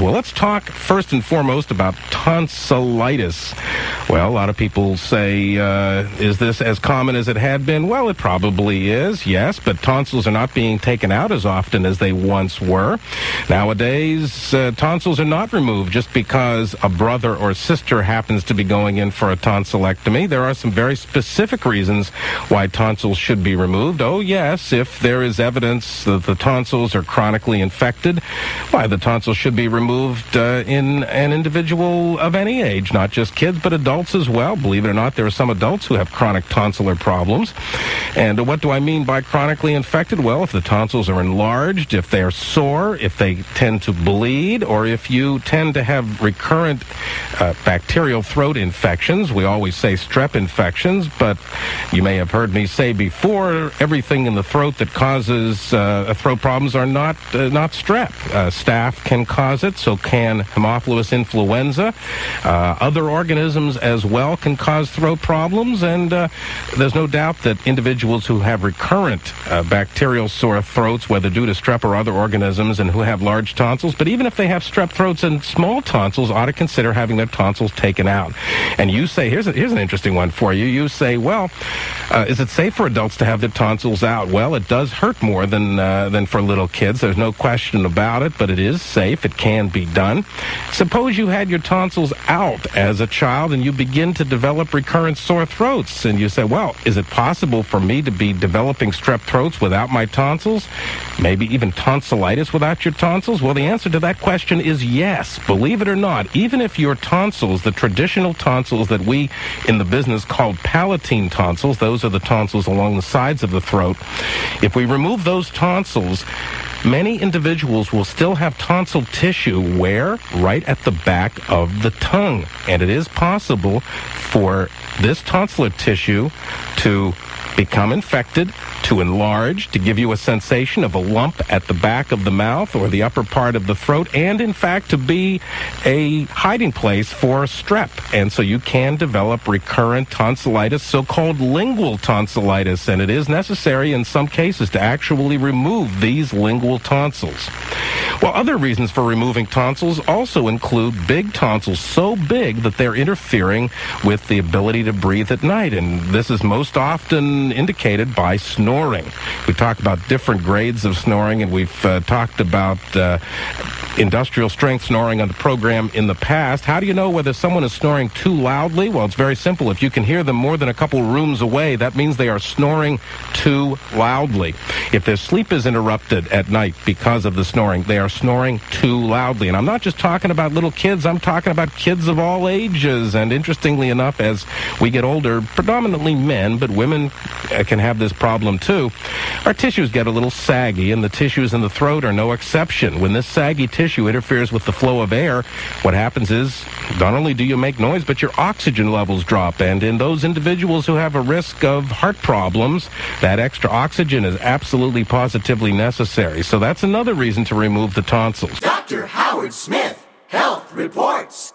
Well, let's talk first and foremost about tonsillitis. Well, a lot of people say, uh, is this as common as it had been? Well, it probably is, yes, but tonsils are not being taken out as often as they once were. Nowadays, uh, tonsils are not removed just because a brother or sister happens to be going in for a tonsillectomy. There are some very specific reasons why tonsils should be removed. Oh, yes, if there is evidence that the tonsils are chronically infected, why the tonsils should be removed removed uh, in an individual of any age, not just kids, but adults as well. Believe it or not, there are some adults who have chronic tonsillar problems. And what do I mean by chronically infected? Well, if the tonsils are enlarged, if they're sore, if they tend to bleed, or if you tend to have recurrent uh, bacterial throat infections, we always say strep infections, but you may have heard me say before, everything in the throat that causes uh, throat problems are not uh, not strep. Uh, staph can cause it so can Haemophilus influenza. Uh, other organisms as well can cause throat problems, and uh, there's no doubt that individuals who have recurrent uh, bacterial sore throats, whether due to strep or other organisms, and who have large tonsils, but even if they have strep throats and small tonsils, ought to consider having their tonsils taken out. And you say, here's, a, here's an interesting one for you. You say, well, uh, is it safe for adults to have their tonsils out? Well, it does hurt more than, uh, than for little kids. There's no question about it, but it is safe. It can be done. Suppose you had your tonsils out as a child and you begin to develop recurrent sore throats, and you say, well, is it possible for me to be developing strep throats without my tonsils? Maybe even tonsillitis without your tonsils? Well, the answer to that question is yes. Believe it or not, even if your tonsils, the traditional tonsils that we in the business called palatine tonsils, those are the tonsils along the sides of the throat, if we remove those tonsils, Many individuals will still have tonsil tissue where? Right at the back of the tongue. And it is possible for this tonsillar tissue to become infected, to enlarge, to give you a sensation of a lump at the back of the mouth or the upper part of the throat, and in fact to be a hiding place for strep. And so you can develop recurrent tonsillitis, so-called lingual tonsillitis, and it is necessary in some cases to actually remove these lingual tonsils. Well, other reasons for removing tonsils also include big tonsils so big that they're interfering with the ability to breathe at night. And this is most often indicated by snoring. We talked about different grades of snoring, and we've uh, talked about uh, industrial strength snoring on the program in the past. How do you know whether someone is snoring too loudly? Well, it's very simple. If you can hear them more than a couple rooms away, that means they are snoring too loudly. If their sleep is interrupted at night because of the snoring, they are snoring too loudly. And I'm not just talking about little kids, I'm talking about kids of all ages. And interestingly enough, as we get older, predominantly men, but women can have this problem too, our tissues get a little saggy, and the tissues in the throat are no exception. When this saggy tissue interferes with the flow of air, what happens is not only do you make noise, but your oxygen levels drop. And in those individuals who have a risk of heart problems, that extra oxygen is absolutely positively necessary. So that's another reason to remove the tonsils. Dr. Howard Smith, Health Reports.